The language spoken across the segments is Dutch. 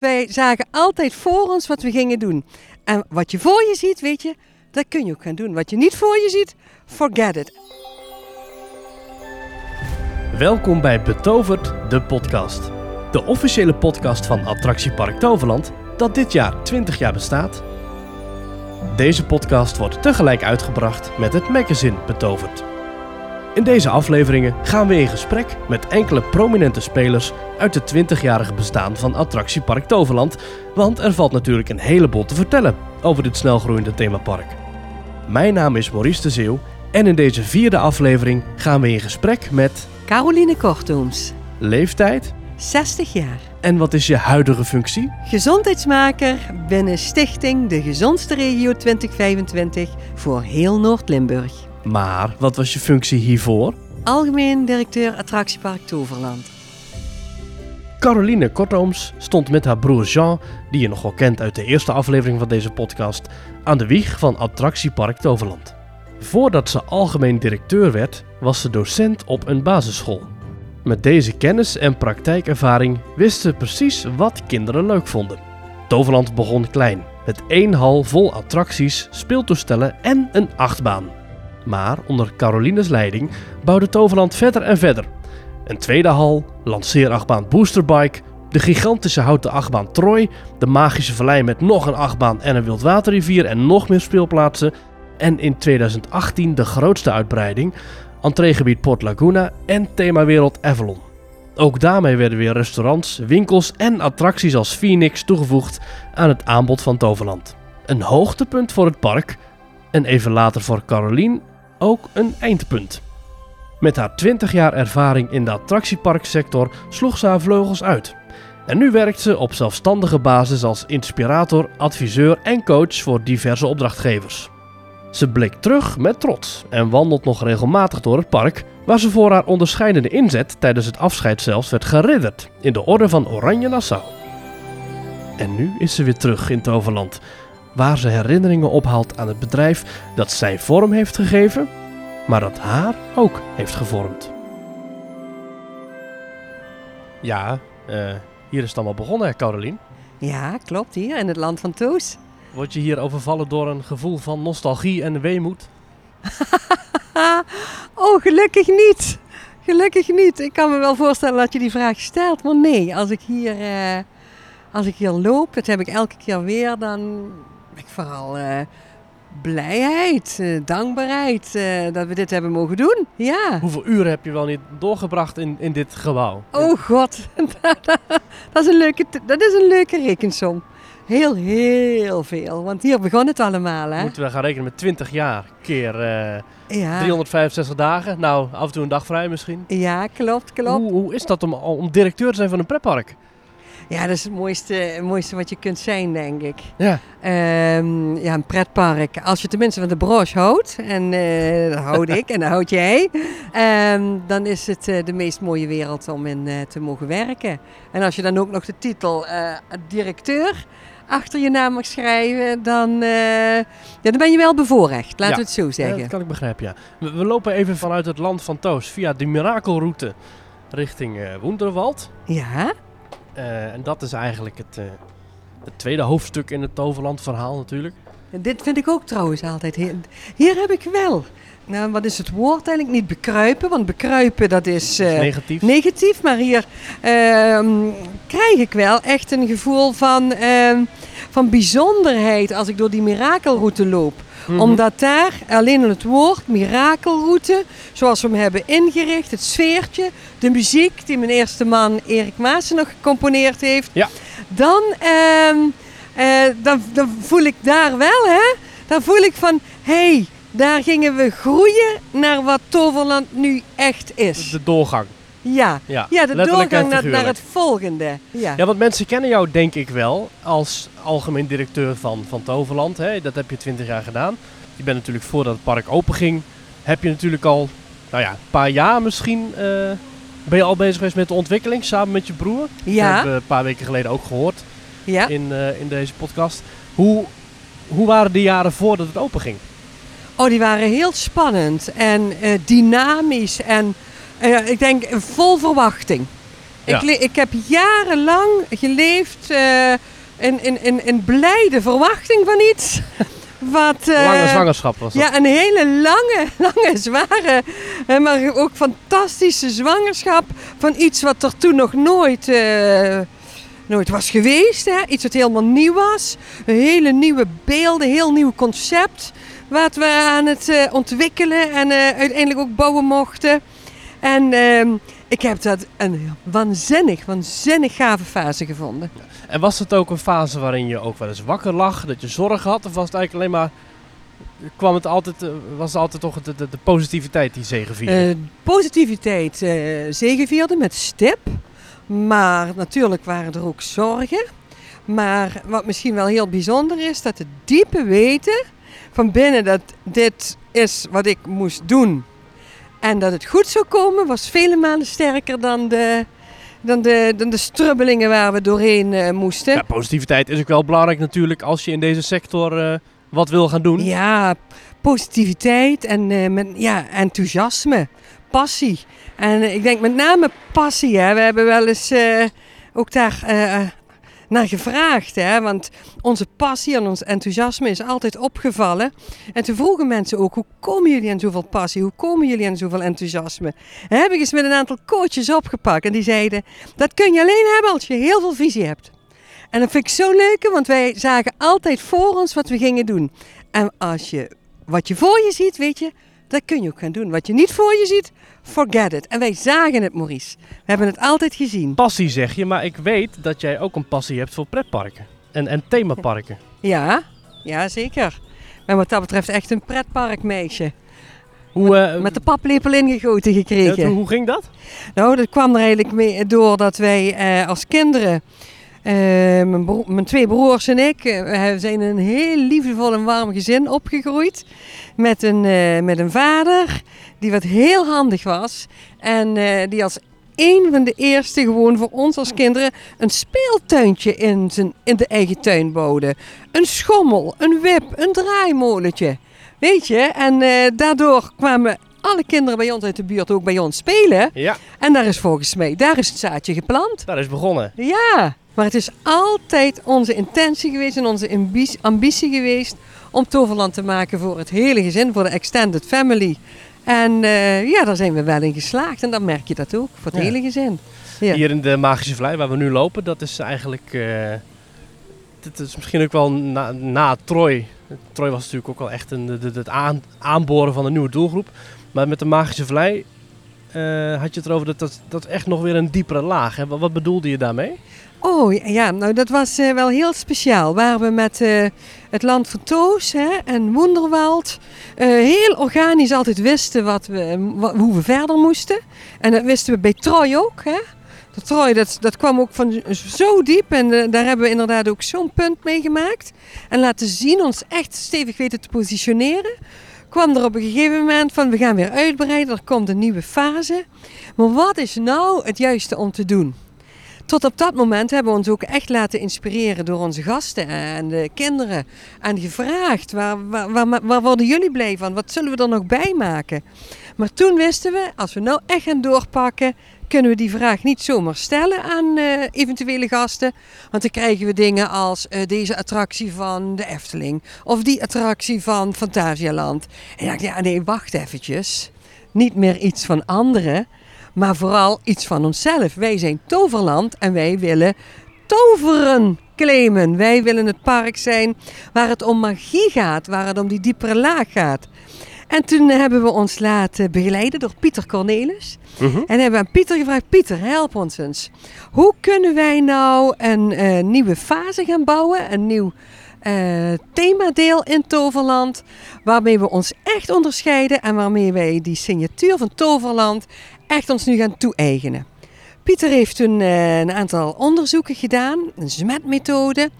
Wij zagen altijd voor ons wat we gingen doen. En wat je voor je ziet, weet je, dat kun je ook gaan doen. Wat je niet voor je ziet, forget it. Welkom bij Betoverd, de podcast. De officiële podcast van Attractiepark Toverland, dat dit jaar 20 jaar bestaat. Deze podcast wordt tegelijk uitgebracht met het magazine Betoverd. In deze afleveringen gaan we in gesprek met enkele prominente spelers uit het 20-jarige bestaan van Attractiepark Toverland, want er valt natuurlijk een heleboel te vertellen over dit snelgroeiende themapark. Mijn naam is Maurice de Zeeuw en in deze vierde aflevering gaan we in gesprek met Caroline Kortooms, leeftijd 60 jaar. en wat is je huidige functie? Gezondheidsmaker binnen Stichting De Gezondste Regio 2025 voor heel Noord-Limburg. Maar wat was je functie hiervoor? Algemeen directeur Attractiepark Toverland. Caroline Kortooms stond met haar broer Jean, die je nog wel kent uit de eerste aflevering van deze podcast, aan de wieg van Attractiepark Toverland. Voordat ze algemeen directeur werd, was ze docent op een basisschool. Met deze kennis en praktijkervaring wist ze precies wat kinderen leuk vonden. Toverland begon klein, met één hal vol attracties, speeltoestellen en een achtbaan. Maar onder Carolines leiding bouwde Toverland verder en verder. Een tweede hal, lanceerachtbaan Boosterbike, de gigantische houten achtbaan Troy, de magische vallei met nog een achtbaan en een wildwaterrivier en nog meer speelplaatsen. En in 2018 de grootste uitbreiding, entreegebied Port Laguna en themawereld Avalon. Ook daarmee werden weer restaurants, winkels en attracties als Phoenix toegevoegd aan het aanbod van Toverland. Een hoogtepunt voor het park en even later voor Caroline ook een eindpunt. Met haar 20 jaar ervaring in de attractieparksector sloeg ze haar vleugels uit. En nu werkt ze op zelfstandige basis als inspirator, adviseur en coach voor diverse opdrachtgevers. Ze blikt terug met trots en wandelt nog regelmatig door het park, waar ze voor haar onderscheidende inzet tijdens het afscheid zelfs werd geridderd in de orde van Oranje Nassau. En nu is ze weer terug in Toverland, waar ze herinneringen ophaalt aan het bedrijf dat zij vorm heeft gegeven, maar dat haar ook heeft gevormd. Ja, eh, hier is het allemaal begonnen, hè, Carolien. Ja, klopt, hier in het land van Toos. Word je hier overvallen door een gevoel van nostalgie en weemoed? oh, gelukkig niet. Gelukkig niet. Ik kan me wel voorstellen dat je die vraag stelt. Maar nee, als ik hier, eh, als ik hier loop, dat heb ik elke keer weer, dan ik vooral eh, blijheid, eh, dankbaarheid eh, dat we dit hebben mogen doen. Ja. Hoeveel uren heb je wel niet doorgebracht in, in dit gebouw? Oh god, dat, is een leuke, dat is een leuke rekensom. Heel, heel veel. Want hier begon het allemaal, hè? Moeten we gaan rekenen met 20 jaar keer eh, Ja, 365 dagen? Nou, af en toe een dag vrij misschien. ja klopt, klopt. Hoe, hoe is dat om, om directeur te zijn van een pretpark? Ja, dat is het mooiste, het mooiste wat je kunt zijn, denk ik. Ja, Ehm, ja, een pretpark. Als je tenminste van de broche houdt, en eh, dat houd ik en dat houd jij, ehm, dan is het eh, de meest mooie wereld om in eh, te mogen werken. En als je dan ook nog de titel directeur achter je naam mag schrijven, dan, ja, dan ben je wel bevoorrecht, laten Ja. we het zo Ja, zeggen. dat kan ik begrijpen, ja. We, we lopen even vanuit het land van Toos via de mirakelroute richting Woenderwald. Ja, en dat is eigenlijk het, eh, het tweede hoofdstuk in het Toverland verhaal natuurlijk. En dit vind ik ook trouwens altijd. Hier, hier heb ik wel. Nou, wat is het woord eigenlijk? Niet bekruipen, want bekruipen dat is... Dat is eh, negatief. negatief, maar hier ehm, krijg ik wel echt een gevoel van, ehm, van bijzonderheid als ik door die mirakelroute loop. Mhm. Omdat daar alleen het woord mirakelroute, zoals we hem hebben ingericht, het sfeertje, de muziek die mijn eerste man Erik Maassen nog gecomponeerd heeft, Ja. dan, ehm, eh, dan, dan voel ik daar wel, hè? Dan voel ik van, hé, hey, daar gingen we groeien naar wat Toverland nu echt is. De doorgang. Ja, Ja, ja de doorgang naar, naar het volgende. Ja. Ja, want mensen kennen jou denk ik wel als algemeen directeur van, van Toverland. Hè? Dat heb je 20 jaar gedaan. Je bent natuurlijk voordat het park open ging, heb je natuurlijk al, nou ja, een paar jaar misschien, eh, ben je al bezig geweest met de ontwikkeling samen met je broer. Dat Ja, hebben we een paar weken geleden ook gehoord ja. in, eh, in deze podcast. Hoe, hoe waren de jaren voordat het open ging? Oh, die waren heel spannend en eh, dynamisch en eh, ik denk vol verwachting. Ik, Ja. ik heb jarenlang geleefd eh, in, in, in, in blijde verwachting van iets. Wat, eh, Lange zwangerschap was dat. Ja, een hele lange, lange, zware, maar ook fantastische zwangerschap van iets wat er toen nog nooit, nooit was geweest. Hè? Iets wat helemaal nieuw was. Een hele nieuwe beelden, heel nieuw concept wat we aan het ontwikkelen en uiteindelijk ook bouwen mochten. En ehm, ik heb dat een waanzinnig, waanzinnig gave fase gevonden. En was het ook een fase waarin je ook wel eens wakker lag, dat je zorgen had? Of was het eigenlijk alleen maar... Kwam het altijd, eh, was het altijd toch de, de, de positiviteit die zegevierde? Eh, positiviteit eh zegevierde met stip. Maar natuurlijk waren er ook zorgen. Maar wat misschien wel heel bijzonder is, dat het diepe weten van binnen dat dit is wat ik moest doen. En dat het goed zou komen, was vele malen sterker dan de, dan de, dan de strubbelingen waar we doorheen eh, moesten. ja, positiviteit is ook wel belangrijk natuurlijk als je in deze sector eh, wat wil gaan doen. Ja, positiviteit en eh, met, ja, enthousiasme, passie. En ik denk met name passie. Hè. We hebben wel eens ook daar naar gevraagd. Hè. Want onze passie en ons enthousiasme is altijd opgevallen. En toen vroegen mensen ook, hoe komen jullie aan zoveel passie? Hoe komen jullie aan zoveel enthousiasme? En heb ik eens met een aantal coaches opgepakt. En die zeiden, dat kun je alleen hebben als je heel veel visie hebt. En dat vind ik zo leuk, want wij zagen altijd voor ons wat we gingen doen. En als je wat je voor je ziet, weet je, dat kun je ook gaan doen. Wat je niet voor je ziet, forget it. En wij zagen het, Maurice. We hebben het altijd gezien. Passie zeg je, maar ik weet dat jij ook een passie hebt voor pretparken. En, en themaparken. Ja, ja zeker. Ben wat dat betreft echt een pretparkmeisje. Hoe, eh, Met de paplepel ingegoten gekregen. hoe, hoe ging dat? Nou, dat kwam er eigenlijk mee doordat wij eh, als kinderen, eh, mijn, mijn twee broers en ik, eh, we zijn in een heel liefdevol en warm gezin opgegroeid. Met een, eh, met een vader die wat heel handig was. En die als een van de eerste gewoon voor ons als kinderen een speeltuintje in, zijn, in de eigen tuin bouwde. Een schommel, een wip, een draaimolentje. Weet je, en daardoor kwamen alle kinderen bij ons uit de buurt ook bij ons spelen. Ja, En daar is volgens mij, daar is het zaadje geplant. daar is begonnen. Ja, maar het is altijd onze intentie geweest en onze ambi- ambitie geweest om Toverland te maken voor het hele gezin, voor de extended family. En eh, ja, daar zijn we wel in geslaagd en dan merk je dat ook, voor het Ja. hele gezin. Ja. Hier in de Magische Vlei, waar we nu lopen, dat is eigenlijk... eh dit is misschien ook wel na, na Troy. Troy was natuurlijk ook wel echt een, de- de- het aan, aanboren van een nieuwe doelgroep. Maar met de Magische Vlei eh, had je het erover dat dat, dat echt nog weer een diepere laag. Hè? Wat, wat bedoelde je daarmee? Oh ja, nou dat was eh, wel heel speciaal. Waar we met eh, het land van Toos hè, en Wonderwald eh, heel organisch altijd wisten wat we, hoe we verder moesten. En dat wisten we bij Troy ook. Hè. De Troy, dat, dat kwam ook van zo diep en daar hebben we inderdaad ook zo'n punt mee gemaakt. En laten zien, ons echt stevig weten te positioneren. Kwam er op een gegeven moment van we gaan weer uitbreiden, er komt een nieuwe fase. Maar wat is nou het juiste om te doen? Tot op dat moment hebben we ons ook echt laten inspireren door onze gasten en de kinderen. En gevraagd, waar, waar, waar, worden jullie blij van? Wat zullen we er nog bij maken? Maar toen wisten we, als we nou echt gaan doorpakken, kunnen we die vraag niet zomaar stellen aan eh, eventuele gasten. Want dan krijgen we dingen als eh, deze attractie van de Efteling. Of die attractie van Fantasialand. En dan dacht ik, ja nee, wacht eventjes. Niet meer iets van anderen maar vooral iets van onszelf. Wij zijn Toverland en wij willen toveren claimen. Wij willen het park zijn waar het om magie gaat, waar het om die diepere laag gaat. En toen hebben we ons laten begeleiden door Pieter Cornelis. En hebben we aan Pieter gevraagd: Pieter, help ons eens. Hoe kunnen wij nou een eh, nieuwe fase gaan bouwen? Een nieuw eh, themadeel in Toverland. Waarmee we ons echt onderscheiden en waarmee wij die signatuur van Toverland echt ons nu gaan toe-eigenen. Pieter heeft toen eh, een aantal onderzoeken gedaan, een SMET-methode,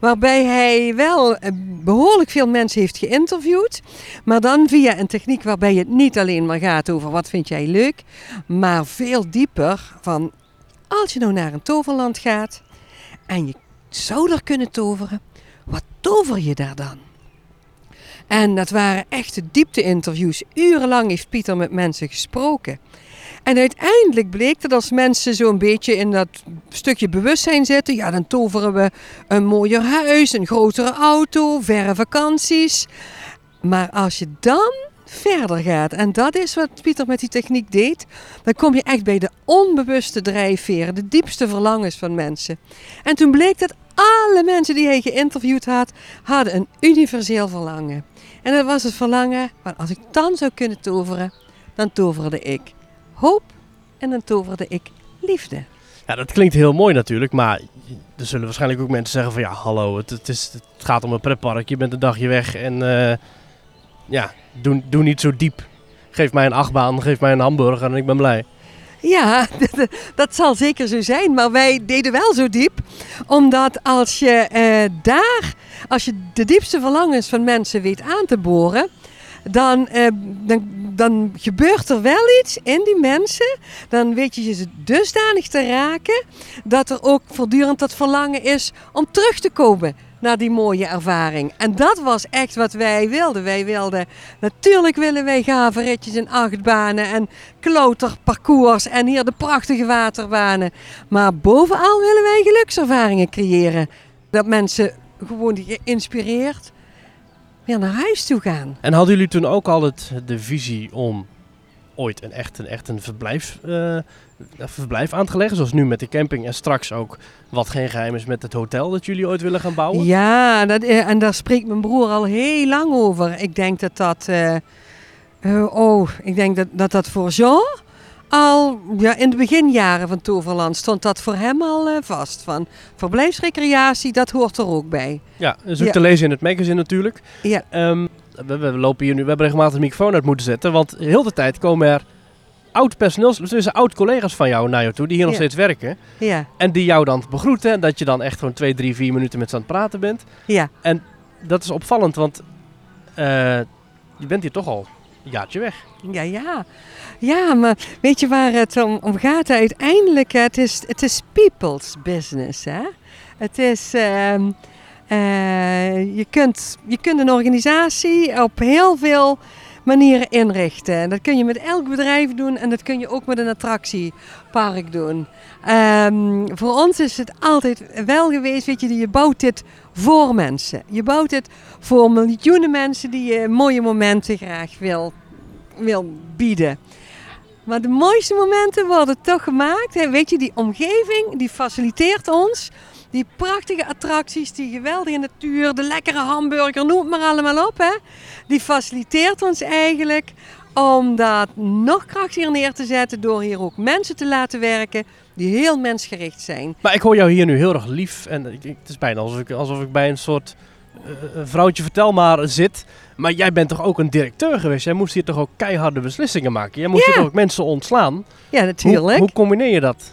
waarbij hij wel eh, behoorlijk veel mensen heeft geïnterviewd, maar dan via een techniek waarbij het niet alleen maar gaat over wat vind jij leuk, maar veel dieper van als je nou naar een toverland gaat en je zou er kunnen toveren, wat tover je daar dan? En dat waren echte diepte-interviews. Urenlang heeft Pieter met mensen gesproken. En uiteindelijk bleek dat als mensen zo'n beetje in dat stukje bewustzijn zitten, ja, dan toveren we een mooier huis, een grotere auto, verre vakanties. Maar als je dan verder gaat, en dat is wat Pieter met die techniek deed, dan kom je echt bij de onbewuste drijfveren, de diepste verlangens van mensen. En toen bleek dat alle mensen die hij geïnterviewd had, hadden een universeel verlangen. En dat was het verlangen, van als ik dan zou kunnen toveren, dan toverde ik hoop en dan toverde ik liefde. Ja, dat klinkt heel mooi natuurlijk, maar er zullen waarschijnlijk ook mensen zeggen van ja, hallo, het, het, is, het gaat om een pretpark, je bent een dagje weg en eh, ja, doe, doe niet zo diep. Geef mij een achtbaan, geef mij een hamburger en ik ben blij. Ja, dat, dat zal zeker zo zijn. Maar wij deden wel zo diep. Omdat als je eh, daar, als je de diepste verlangens van mensen weet aan te boren. Dan, eh, dan, dan gebeurt er wel iets in die mensen. Dan weet je ze dusdanig te raken. Dat er ook voortdurend dat verlangen is om terug te komen naar die mooie ervaring. En dat was echt wat wij wilden. Wij wilden, natuurlijk willen wij gave ritjes en achtbanen en klauterparcours en hier de prachtige waterbanen. Maar bovenal willen wij gelukservaringen creëren. Dat mensen gewoon geïnspireerd weer naar huis toe gaan. En hadden jullie toen ook al het, de visie om ooit een echt een, echt een verblijf, uh, verblijf aan te leggen? Zoals nu met de camping en straks ook, wat geen geheim is, met het hotel dat jullie ooit willen gaan bouwen? Ja, dat, eh, en daar spreekt mijn broer al heel lang over. Ik denk dat dat, uh, oh, ik denk dat dat, dat voor Jean al ja, in de beginjaren van Toverland stond dat voor hem al uh, vast. Van verblijfsrecreatie, dat hoort er ook bij. Ja, dat is ook ja. te lezen in het magazine natuurlijk. Ja. Um, we, we, lopen hier nu, we hebben regelmatig een microfoon uit moeten zetten. Want heel de tijd komen er oud personeels, dus oud collega's van jou naar jou toe, die hier nog Ja. steeds werken. Ja, En die jou dan begroeten. En dat je dan echt gewoon twee, drie, vier minuten met ze aan het praten bent. ja. Dat is opvallend, want eh, je bent hier toch al jaartje weg. Ja, ja. Ja, maar weet je waar het om, gaat? Uiteindelijk, het is, het is people's business. Hè? Het is, ehm, eh, je, kunt, je kunt een organisatie op heel veel manieren inrichten. En Dat kun je met elk bedrijf doen en dat kun je ook met een attractiepark doen. Ehm, voor ons is het altijd wel geweest, weet je, je bouwt dit voor mensen. Je bouwt het voor miljoenen mensen die je mooie momenten graag wil, wil bieden. Maar de mooiste momenten worden toch gemaakt. Weet je, die omgeving die faciliteert ons. Die prachtige attracties, die geweldige natuur, de lekkere hamburger, noem het maar allemaal op. Hè. Die faciliteert ons eigenlijk om dat nog krachtiger neer te zetten door hier ook mensen te laten werken die heel mensgericht zijn. Maar ik hoor jou hier nu heel erg lief. En het is bijna alsof ik, alsof ik bij een soort eh, vrouwtje vertel maar zit. Maar jij bent toch ook een directeur geweest? Jij moest hier toch ook keiharde beslissingen maken? Jij moest Ja. hier toch ook mensen ontslaan? Ja, Hoe, natuurlijk. hoe combineer je dat?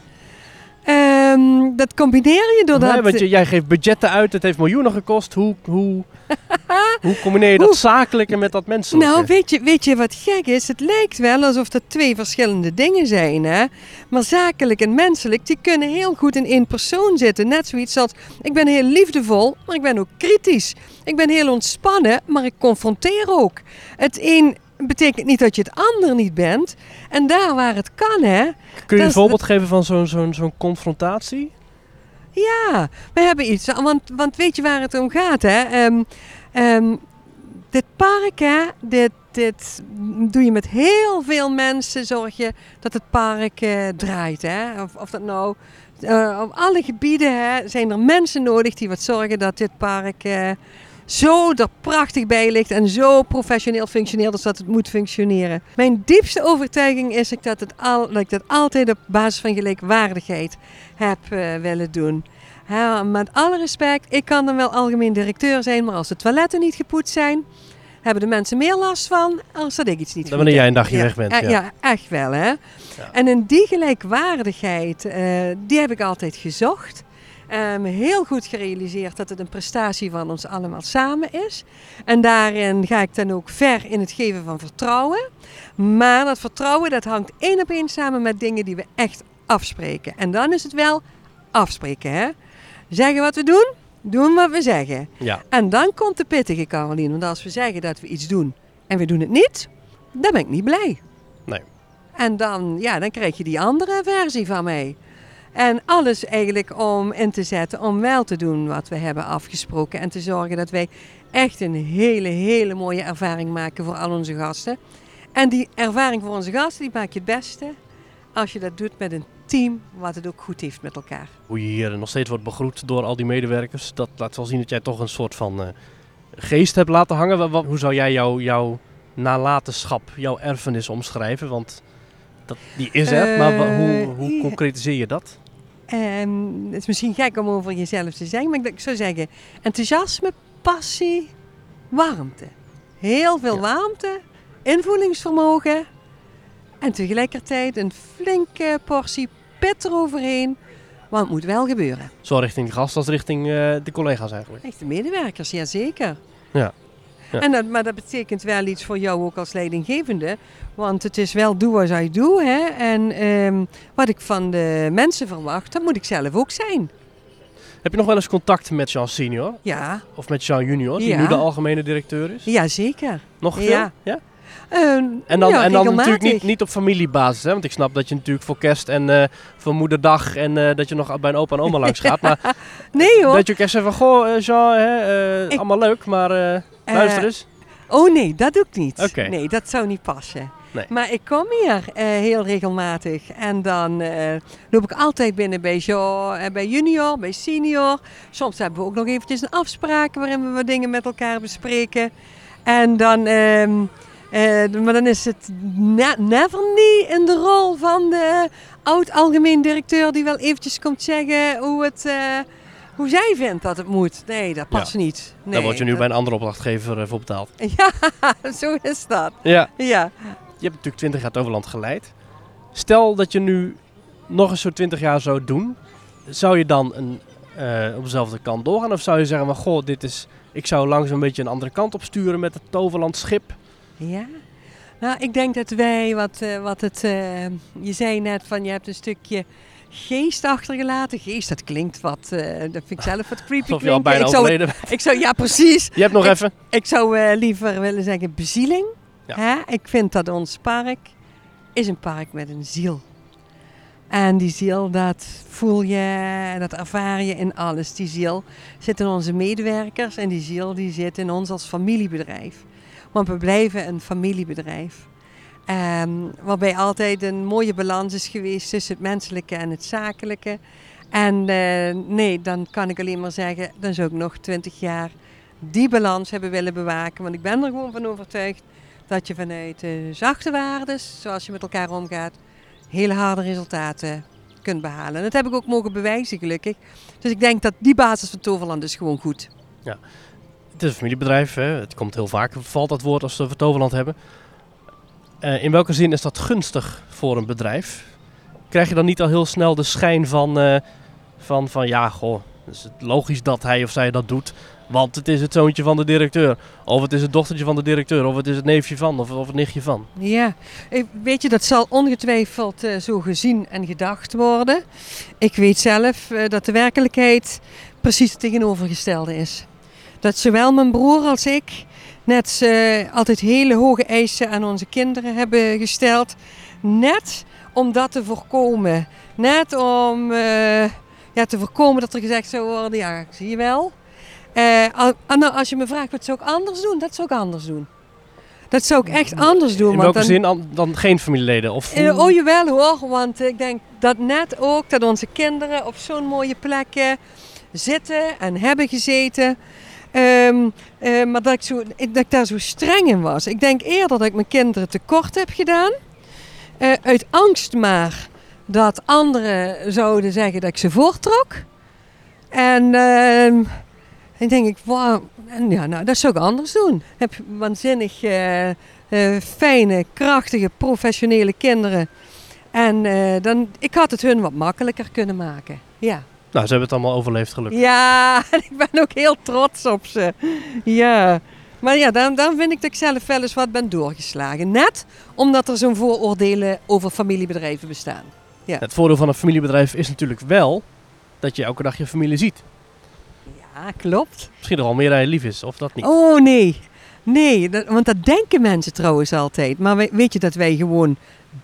Ehm, dat combineer je doordat... Nee, want je- jij geeft budgetten uit, het heeft miljoenen gekost. Hoe, hoe, hoe combineer je dat Hoe? zakelijke met dat menselijke? Nou, weet je, weet je wat gek is? Het lijkt wel alsof dat twee verschillende dingen zijn, hè? Maar zakelijk en menselijk, die kunnen heel goed in één persoon zitten. Net zoiets als, ik ben heel liefdevol, maar ik ben ook kritisch. Ik ben heel ontspannen, maar ik confronteer ook. Het een betekent niet dat je het ander niet bent. En daar waar het kan, hè? Kun je een voorbeeld geven van zo'n zo'n zo'n confrontatie? Ja, we hebben iets. Want, want weet je waar het om gaat, hè? Ehm, ehm, dit park, hè? Dit, dit doe je met heel veel mensen. Zorg je dat het park eh, draait, hè? Of, of dat nou... eh, op alle gebieden hè, zijn er mensen nodig die wat zorgen dat dit park eh, zo er prachtig bij ligt en zo professioneel functioneert als dat het moet functioneren. Mijn diepste overtuiging is ik dat, het al, dat ik dat altijd op basis van gelijkwaardigheid heb eh, willen doen. Met alle respect, ik kan dan wel algemeen directeur zijn, maar als de toiletten niet gepoetst zijn, hebben de mensen meer last van als dat ik iets niet Dan wanneer jij een dagje ja, weg bent, ja. ja, echt wel hè. En in die gelijkwaardigheid, eh, die heb ik altijd gezocht. Eh, me heel goed gerealiseerd dat het een prestatie van ons allemaal samen is. En daarin ga ik dan ook ver in het geven van vertrouwen. Maar dat vertrouwen dat hangt één op één samen met dingen die we echt afspreken. En dan is het wel afspreken hè. Zeggen wat we doen, doen wat we zeggen. Ja. En dan komt de pittige Caroline. Want als we zeggen dat we iets doen en we doen het niet, dan ben ik niet blij. Nee. En dan, ja, dan krijg je die andere versie van mij. En alles eigenlijk om in te zetten om wel te doen wat we hebben afgesproken. En te zorgen dat wij echt een hele, hele mooie ervaring maken voor al onze gasten. En die ervaring voor onze gasten, die maak je het beste als je dat doet met een team wat het ook goed heeft met elkaar. Hoe je hier nog steeds wordt begroet door al die medewerkers, dat laat wel zien dat jij toch een soort van uh, geest hebt laten hangen. Wat, hoe zou jij jou, jouw nalatenschap, jouw erfenis omschrijven? Want dat, die is er, uh, maar hoe, hoe concretiseer je dat? Um, het is misschien gek om over jezelf te zeggen, maar ik zou zeggen: enthousiasme, passie, warmte. Heel veel ja. warmte, invoelingsvermogen en tegelijkertijd een flinke portie pit eroverheen. Want het moet wel gebeuren. Zo richting de gast als richting uh, de collega's eigenlijk. Echt de medewerkers, ja zeker. Ja. ja. En dat, maar dat betekent wel iets voor jou ook als leidinggevende. Want het is wel doe als I doe. Hè? En um, wat ik van de mensen verwacht, dat moet ik zelf ook zijn. Heb je nog wel eens contact met Jean Senior? Ja. Of met Jean Junior, die Ja. nu de algemene directeur is? Ja, zeker. Nog veel? Ja. ja? Uh, En dan, ja, en dan natuurlijk niet, niet op familiebasis, hè? want ik snap dat je natuurlijk voor kerst en eh, voor moederdag en eh, dat je nog bij een opa en oma langs gaat. Maar Nee hoor. dat je ook echt zegt van, goh eh, Jean, hè, allemaal leuk, maar luister eens. Oh nee, dat doe ik niet. Nee, dat zou niet passen. Nee. Maar ik kom hier eh, heel regelmatig. En dan eh, loop ik altijd binnen bij, jo, eh, bij junior, bij senior. Soms hebben we ook nog eventjes een afspraak waarin we wat dingen met elkaar bespreken. En dan, ehm, eh, maar dan is het ne- never niet in de rol van de oud-algemeen directeur die wel eventjes komt zeggen hoe het... hoe zij vindt dat het moet. Nee, dat Ja. past niet. Nee, Daar word je nu dat- bij een andere opdrachtgever voor betaald. Ja, zo is dat. Ja. Ja. Je hebt natuurlijk 20 jaar het Overland geleid. Stel dat je nu nog eens zo 20 jaar zou doen, zou je dan een, eh, op dezelfde kant doorgaan? Of zou je zeggen, van, goh, dit is, ik zou langs een beetje een andere kant op sturen met het Toverland schip? Ja. Nou, ik denk dat wij, wat, eh, wat het, eh, je zei net van je hebt een stukje geest achtergelaten. Geest, dat klinkt wat, dat vind ik zelf wat creepy Alsof je al klinken. bijna ik, zou, overleden ik zou, ja precies. Je hebt nog Ik- even. Ik zou liever willen zeggen bezieling. Hè? Ik vind dat ons park is een park met een ziel. En die ziel, dat voel je, dat ervaar je in alles. Die ziel zit in onze medewerkers en die ziel die zit in ons als familiebedrijf. Want we blijven een familiebedrijf. Ehm, waarbij altijd een mooie balans is geweest tussen het menselijke en het zakelijke. En eh, nee, dan kan ik alleen maar zeggen, dan zou ik nog twintig jaar die balans hebben willen bewaken. Want ik ben er gewoon van overtuigd dat je vanuit zachte waardes, zoals je met elkaar omgaat, hele harde resultaten kunt behalen. En dat heb ik ook mogen bewijzen, gelukkig. Dus ik denk dat die basis van Toverland is gewoon goed. Het is een familiebedrijf, hè. het komt heel vaak, valt dat woord als we over Toverland hebben. Eh, in welke zin is dat gunstig voor een bedrijf? Krijg je dan niet al heel snel de schijn van, eh, van, van ja, goh, is het logisch dat hij of zij dat doet, want het is het zoontje van de directeur. Of het is het dochtertje van de directeur, of het is het neefje van, of, of het nichtje van. Ja, eh, weet je, dat zal ongetwijfeld eh, zo gezien en gedacht worden. Ik weet zelf eh, dat de werkelijkheid precies het tegenovergestelde is. Dat zowel mijn broer als ik net eh, altijd hele hoge eisen aan onze kinderen hebben gesteld. Net om dat te voorkomen. Net om ja, te voorkomen dat er gezegd zou worden, ja, zie je wel. Als je me vraagt, wat zou ik anders doen? Dat zou ik anders doen. Dat zou ik echt anders doen. In want welke dan- zin an- dan geen familieleden? Of eh, oh jawel hoor, want ik denk dat net ook dat onze kinderen op zo'n mooie plekken zitten en hebben gezeten. Ehm, eh, maar dat ik, zo, dat ik daar zo streng in was. Ik denk eerder dat ik mijn kinderen tekort heb gedaan. Eh, uit angst maar dat anderen zouden zeggen dat ik ze voortrok. En ehm, ik denk ik, wauw, en ja, nou, dat zou ik anders doen. Ik heb waanzinnig eh, eh, fijne, krachtige, professionele kinderen. En eh, dan, ik had het hun wat makkelijker kunnen maken. Ja, Nou, ze hebben het allemaal overleefd gelukkig. ja en ik ben ook heel trots op ze. Ja. Maar ja, dan, dan vind ik dat ik zelf wel eens wat ben doorgeslagen. Net omdat er zo'n vooroordelen over familiebedrijven bestaan. Het voordeel van een familiebedrijf is natuurlijk wel dat je elke dag je familie ziet. Ja, klopt. Misschien nog wel meer dan je lief is, of dat niet. Oh nee, nee, dat, want dat denken mensen trouwens altijd. Maar we- weet je dat wij gewoon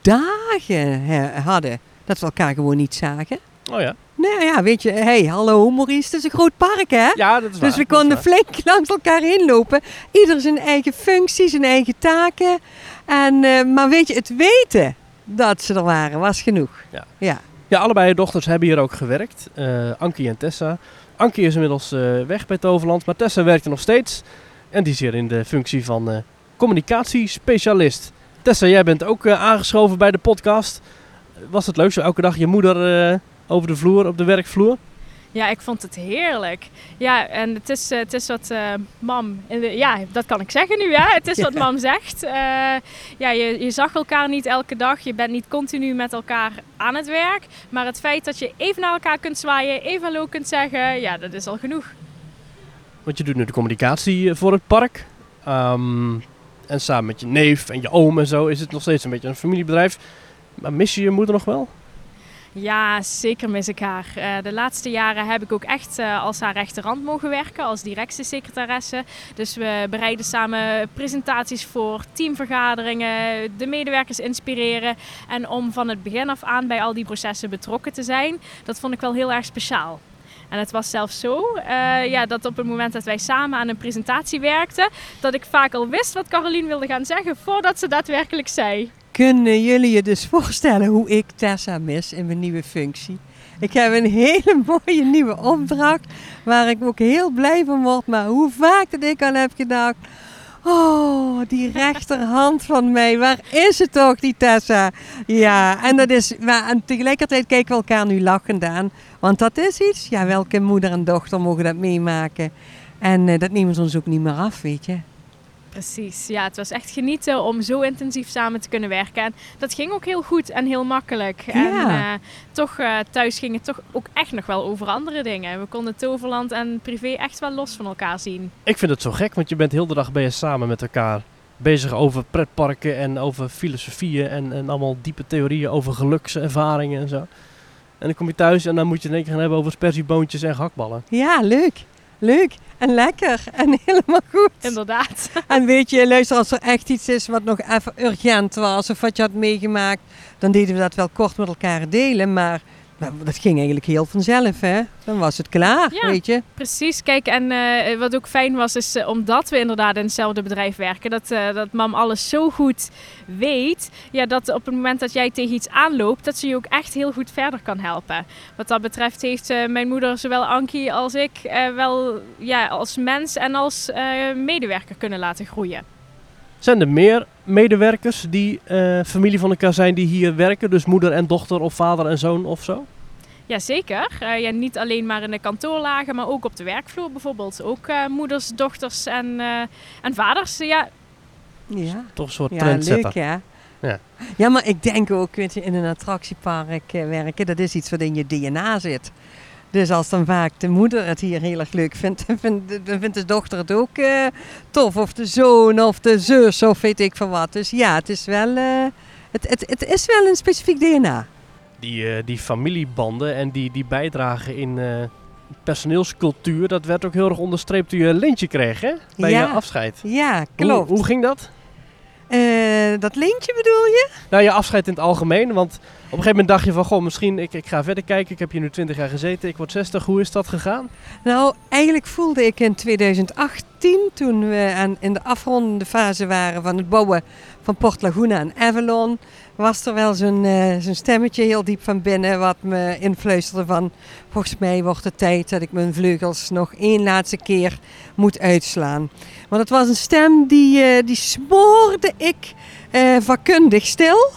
dagen hadden. Dat we elkaar gewoon niet zagen. Oh ja. Nou ja, weet je, hey, hallo Maurice, het is een groot park hè? Ja, dat is waar. Dus we konden flink langs elkaar heen lopen. Ieder zijn eigen functie, zijn eigen taken. En, eh, maar weet je, het weten dat ze er waren, was genoeg. Ja. ja. Ja, allebei je dochters hebben hier ook gewerkt. Eh Ankie en Tessa. Ankie is inmiddels eh, weg bij Toverland, maar Tessa werkt er nog steeds. En die is hier in de functie van eh, communicatiespecialist. Tessa, jij bent ook eh, aangeschoven bij de podcast. Was het leuk zo elke dag je moeder over de vloer, op de werkvloer? Ja, ik vond het heerlijk. Ja, en het is, eh, het is wat eh, mam... Ja, dat kan ik zeggen nu, ja. Het is wat mam zegt. Eh, ja, je, je zag elkaar niet elke dag. Je bent niet continu met elkaar aan het werk. Maar het feit dat je even naar elkaar kunt zwaaien, even hallo kunt zeggen... Ja, dat is al genoeg. Want je doet nu de communicatie voor het park. Ehm, en samen met je neef en je oom en zo is het nog steeds een beetje een familiebedrijf. Maar mis je je moeder nog wel? Ja, zeker mis ik haar. Eh, de laatste jaren heb ik ook echt eh, als haar rechterhand mogen werken, als directiesecretaresse. Dus we bereiden samen presentaties voor, teamvergaderingen, de medewerkers inspireren. En om van het begin af aan bij al die processen betrokken te zijn, dat vond ik wel heel erg speciaal. En het was zelfs zo eh, ja, dat op het moment dat wij samen aan een presentatie werkten, dat ik vaak al wist wat Caroline wilde gaan zeggen voordat ze daadwerkelijk zei. Kunnen jullie je dus voorstellen hoe ik Tessa mis in mijn nieuwe functie? Ik heb een hele mooie nieuwe opdracht waar ik ook heel blij van word. Maar hoe vaak dat ik al heb gedacht... Oh, die rechterhand van mij, waar is het toch, die Tessa? Ja, en, dat is, maar, en tegelijkertijd kijken we elkaar nu lachend aan. Want dat is iets, ja, welke moeder en dochter mogen dat meemaken? En eh, dat nemen ze ons ook niet meer af, weet je. Precies, ja, het was echt genieten om zo intensief samen te kunnen werken. En dat ging ook heel goed en heel makkelijk. En Ja. eh, toch eh, thuis ging het toch ook echt nog wel over andere dingen. We konden Toverland en privé echt wel los van elkaar zien. Ik vind het zo gek, want je bent heel de dag ben je samen met elkaar bezig over pretparken en over filosofieën en, en allemaal diepe theorieën over gelukservaringen en zo. En dan kom je thuis en dan moet je het in één keer gaan hebben over spersieboontjes en gakballen. Ja, leuk. Leuk en lekker en helemaal goed. Inderdaad. En weet je, luister, als er echt iets is wat nog even urgent was of wat je had meegemaakt, dan deden we dat wel kort met elkaar delen. Maar nou, dat ging eigenlijk heel vanzelf, hè? Dan was het klaar, Ja. weet je. Precies, kijk, en eh, wat ook fijn was, is eh, omdat we inderdaad in hetzelfde bedrijf werken, dat, eh, dat mam alles zo goed weet, ja, dat op het moment dat jij tegen iets aanloopt, dat ze je ook echt heel goed verder kan helpen. Wat dat betreft heeft eh, mijn moeder, zowel Ankie als ik, eh, wel ja, als mens en als eh, medewerker kunnen laten groeien. Zijn er meer medewerkers die eh, familie van elkaar zijn die hier werken? Dus moeder en dochter of vader en zoon of zo? Jazeker, uh, ja, niet alleen maar in de kantoorlagen, maar ook op de werkvloer bijvoorbeeld. Ook eh, moeders, dochters en, eh, en vaders. Ja, Ja, Toch een soort ja trendsetter. leuk, ja. Ja. Ja, maar ik denk ook, weet je, in een attractiepark werken, dat is iets wat in je DNA zit. Dus als dan vaak de moeder het hier heel erg leuk vindt, dan vindt, de dochter het ook eh, tof. Of de zoon of de zus of weet ik van wat. Dus ja, het is wel, eh, het, het, het is wel een specifiek DNA. Die, eh, die familiebanden en die, die bijdragen in eh, personeelscultuur, dat werd ook heel erg onderstreept toen je een lintje kreeg, hè? Bij Ja. je afscheid. Ja, klopt. hoe ging dat? Eh, dat lintje bedoel je? Nou, je afscheid in het algemeen, want op een gegeven moment dacht je van, goh, misschien ik, ik ga verder kijken. Ik heb hier nu 20 jaar gezeten, ik word 60. Hoe is dat gegaan? Nou, eigenlijk voelde ik in 2018, toen we aan, in de afrondende fase waren van het bouwen van Port Laguna en Avalon, was er wel zo'n eh, zo'n stemmetje heel diep van binnen wat me influisterde van, volgens mij wordt het tijd dat ik mijn vleugels nog één laatste keer moet uitslaan. Want het was een stem die, eh, die smoorde ik eh, vakkundig stil,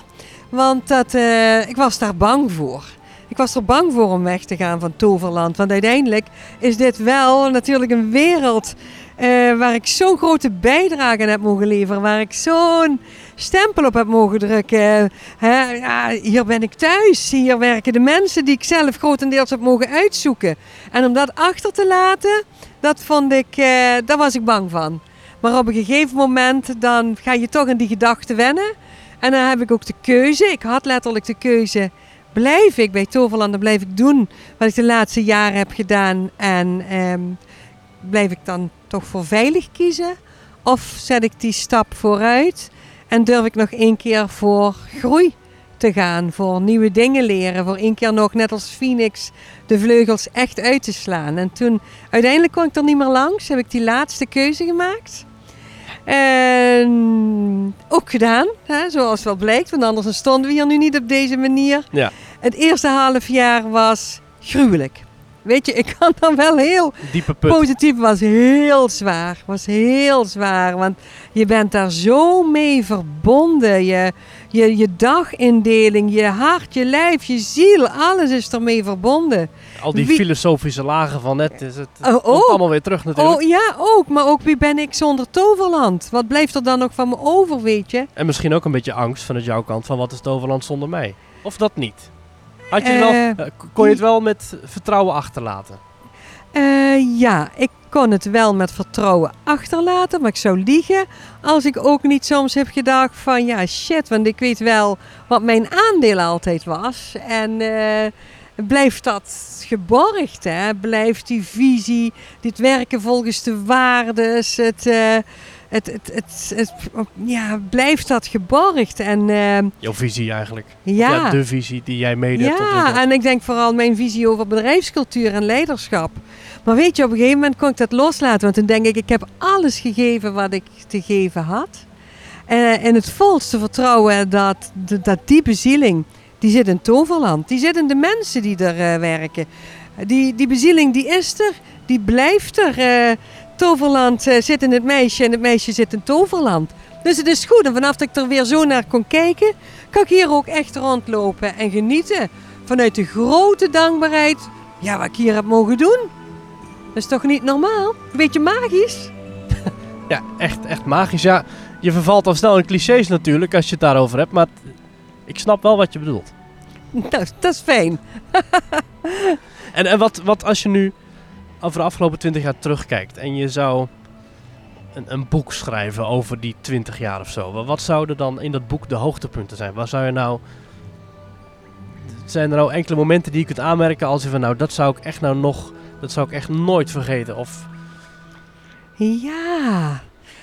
want dat, ik was daar bang voor. Ik was er bang voor om weg te gaan van Toverland. Want uiteindelijk is dit wel natuurlijk een wereld eh, waar ik zo'n grote bijdrage aan heb mogen leveren. Waar ik zo'n stempel op heb mogen drukken. Ja, hier ben ik thuis. Hier werken de mensen die ik zelf grotendeels heb mogen uitzoeken. En om dat achter te laten, dat vond ik, eh, daar was ik bang van. Maar op een gegeven moment dan ga je toch aan die gedachten wennen. En dan heb ik ook de keuze. Ik had letterlijk de keuze blijf ik bij Toverland, dan blijf ik doen wat ik de laatste jaren heb gedaan. En ehm, blijf ik dan toch voor veilig kiezen? Of zet ik die stap vooruit en durf ik nog één keer voor groei te gaan, voor nieuwe dingen leren, voor één keer nog, net als Phoenix, de vleugels echt uit te slaan. En toen, uiteindelijk kon ik er niet meer langs, heb ik die laatste keuze gemaakt. En ook gedaan, hè, zoals wel blijkt, want anders stonden we hier nu niet op deze manier. Ja. Het eerste half jaar was gruwelijk. Weet je, ik kan dan wel heel Diepe put. positief was heel zwaar. Was heel zwaar. Want je bent daar zo mee verbonden. Je, je, je dagindeling, je hart, je lijf, je ziel. Alles is ermee verbonden. Al die Wie- filosofische lagen van net. Is het Oh, komt oh. allemaal weer terug natuurlijk. Oh ja, ook. Maar ook wie ben ik zonder Toverland? Wat blijft er dan nog van me over, weet je? En misschien ook een beetje angst vanuit jouw kant van wat is Toverland zonder mij? Of dat niet? Had je Eh, wel, eh, kon je het wel met vertrouwen achterlaten? Eh, ja, ik kon het wel met vertrouwen achterlaten, maar ik zou liegen als ik ook niet soms heb gedacht van ja shit, want ik weet wel wat mijn aandeel altijd was. En blijft dat geborgd, hè? Blijft die visie, dit werken volgens de waardes, het, het, het, het, het- ja, blijft dat geborgd? En eh, Jouw visie eigenlijk. ja. Ja, de visie die jij mede hebt Ja, en ik denk vooral mijn visie over bedrijfscultuur en leiderschap. Maar weet je, op een gegeven moment kon ik dat loslaten. Want toen denk ik, ik heb alles gegeven wat ik te geven had. Eh, En het volste vertrouwen dat, dat, die bezieling, die zit in Toverland. Die zit in de mensen die er eh, werken. Die, die bezieling, die is er. Die blijft er. Toverland eh, zit in het meisje en het meisje zit in Toverland. Dus het is goed. En vanaf dat ik er weer zo naar kon kijken, kan ik hier ook echt rondlopen en genieten. Vanuit de grote dankbaarheid, ja, wat ik hier heb mogen doen. Dat is toch niet normaal? Een beetje magisch? Ja, echt, echt magisch. Ja, je vervalt al snel in clichés natuurlijk als je het daarover hebt. Maar ik snap wel wat je bedoelt. Nou, dat is fijn. En, en wat, wat als je nu over de afgelopen 20 jaar terugkijkt en je zou een, een boek schrijven over die 20 jaar of zo. Wa- Wat zouden dan in dat boek de hoogtepunten zijn? Waar zou je nou... Zijn er nou enkele momenten die je kunt aanmerken als je van nou dat zou ik echt nou nog... Dat zou ik echt nooit vergeten. Of Ja,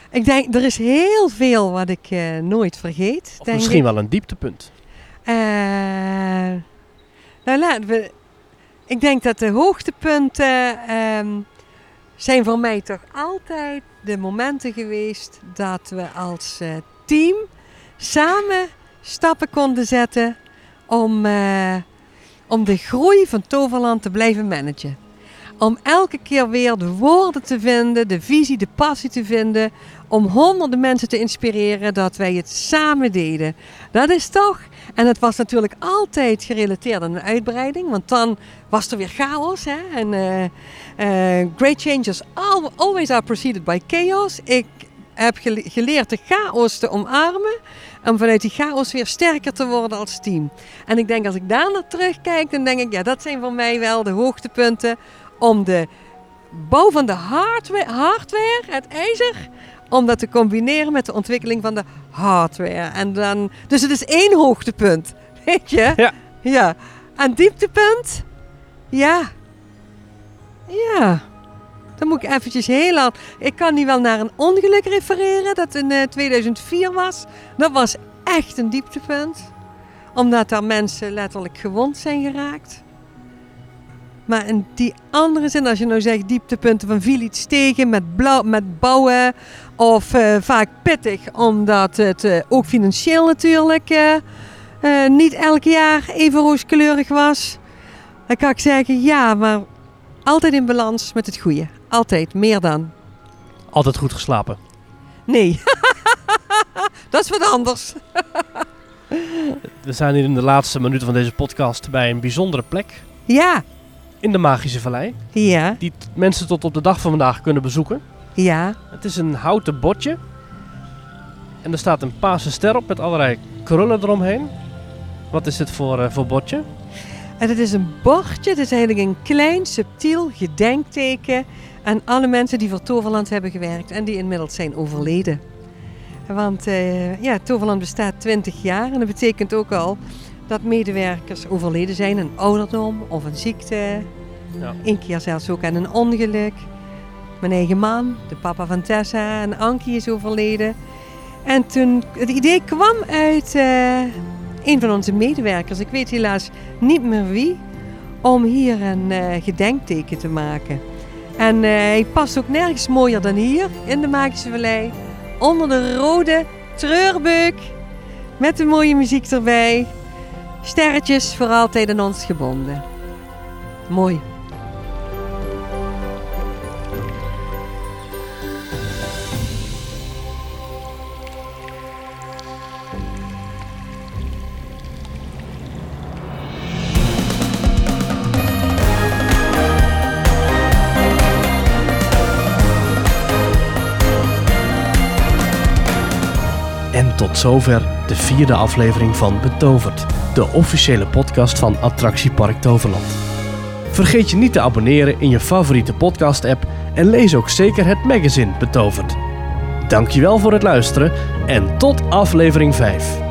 ik denk, er is heel veel wat ik eh, nooit vergeet. Of misschien ik. wel een dieptepunt. Eh, nou, laten we. Ik denk dat de hoogtepunten ehm, zijn voor mij toch altijd de momenten geweest dat we als eh, team samen stappen konden zetten om, eh, om de groei van Toverland te blijven managen. Om elke keer weer de woorden te vinden, de visie, de passie te vinden. Om honderden mensen te inspireren dat wij het samen deden. Dat is toch en het was natuurlijk altijd gerelateerd aan een uitbreiding, want dan was er weer chaos. Hè? En eh, eh, great changes al- always are preceded by chaos. Ik heb gele- geleerd de chaos te omarmen en vanuit die chaos weer sterker te worden als team. En ik denk als ik daar naar terugkijk, dan denk ik, ja, dat zijn voor mij wel de hoogtepunten om de bouw van de hardware, hardware het ijzer, om dat te combineren met de ontwikkeling van de hardware. En dan, dus het is één hoogtepunt, weet je? Ja. Ja. En dieptepunt? Ja. Ja. Dan moet ik eventjes heel hard... Ik kan nu wel naar een ongeluk refereren dat in eh, 2004 was. Dat was echt een dieptepunt. Omdat daar mensen letterlijk gewond zijn geraakt. Maar in die andere zin, als je nou zegt dieptepunten van viel iets tegen met, blauw, met bouwen of eh, vaak pittig, omdat het eh, ook financieel natuurlijk eh, niet elk jaar even rooskleurig was. Dan kan ik zeggen, ja, maar altijd in balans met het goede. Altijd, meer dan. Altijd goed geslapen. Nee, dat is wat anders. We zijn hier in de laatste minuten van deze podcast bij een bijzondere plek. Ja, In de Magische Vallei. ja, Die mensen tot op de dag van vandaag kunnen bezoeken. ja. Het is een houten bordje. En er staat een paarse ster op met allerlei krullen eromheen. Wat is dit voor, eh, voor bordje? En het is een bordje, het is eigenlijk een klein, subtiel gedenkteken aan alle mensen die voor Toverland hebben gewerkt en die inmiddels zijn overleden. Want eh, ja, Toverland bestaat 20 jaar en dat betekent ook al dat medewerkers overleden zijn aan ouderdom of een ziekte. Ja. Eén keer zelfs ook aan een ongeluk. Mijn eigen man, de papa van Tessa en Ankie is overleden. En toen, het idee kwam uit, eh, een van onze medewerkers, ik weet helaas niet meer wie, om hier een uh, gedenkteken te maken. En uh, hij past ook nergens mooier dan hier in de Magische Vallei. Onder de rode treurbeuk. Met de mooie muziek erbij. Sterretjes voor altijd aan ons gebonden. Mooi. Zover de vierde aflevering van Betoverd, de officiële podcast van Attractiepark Toverland. Vergeet je niet te abonneren in je favoriete podcast-app en lees ook zeker het magazine Betoverd. Dankjewel voor het luisteren en tot aflevering 5.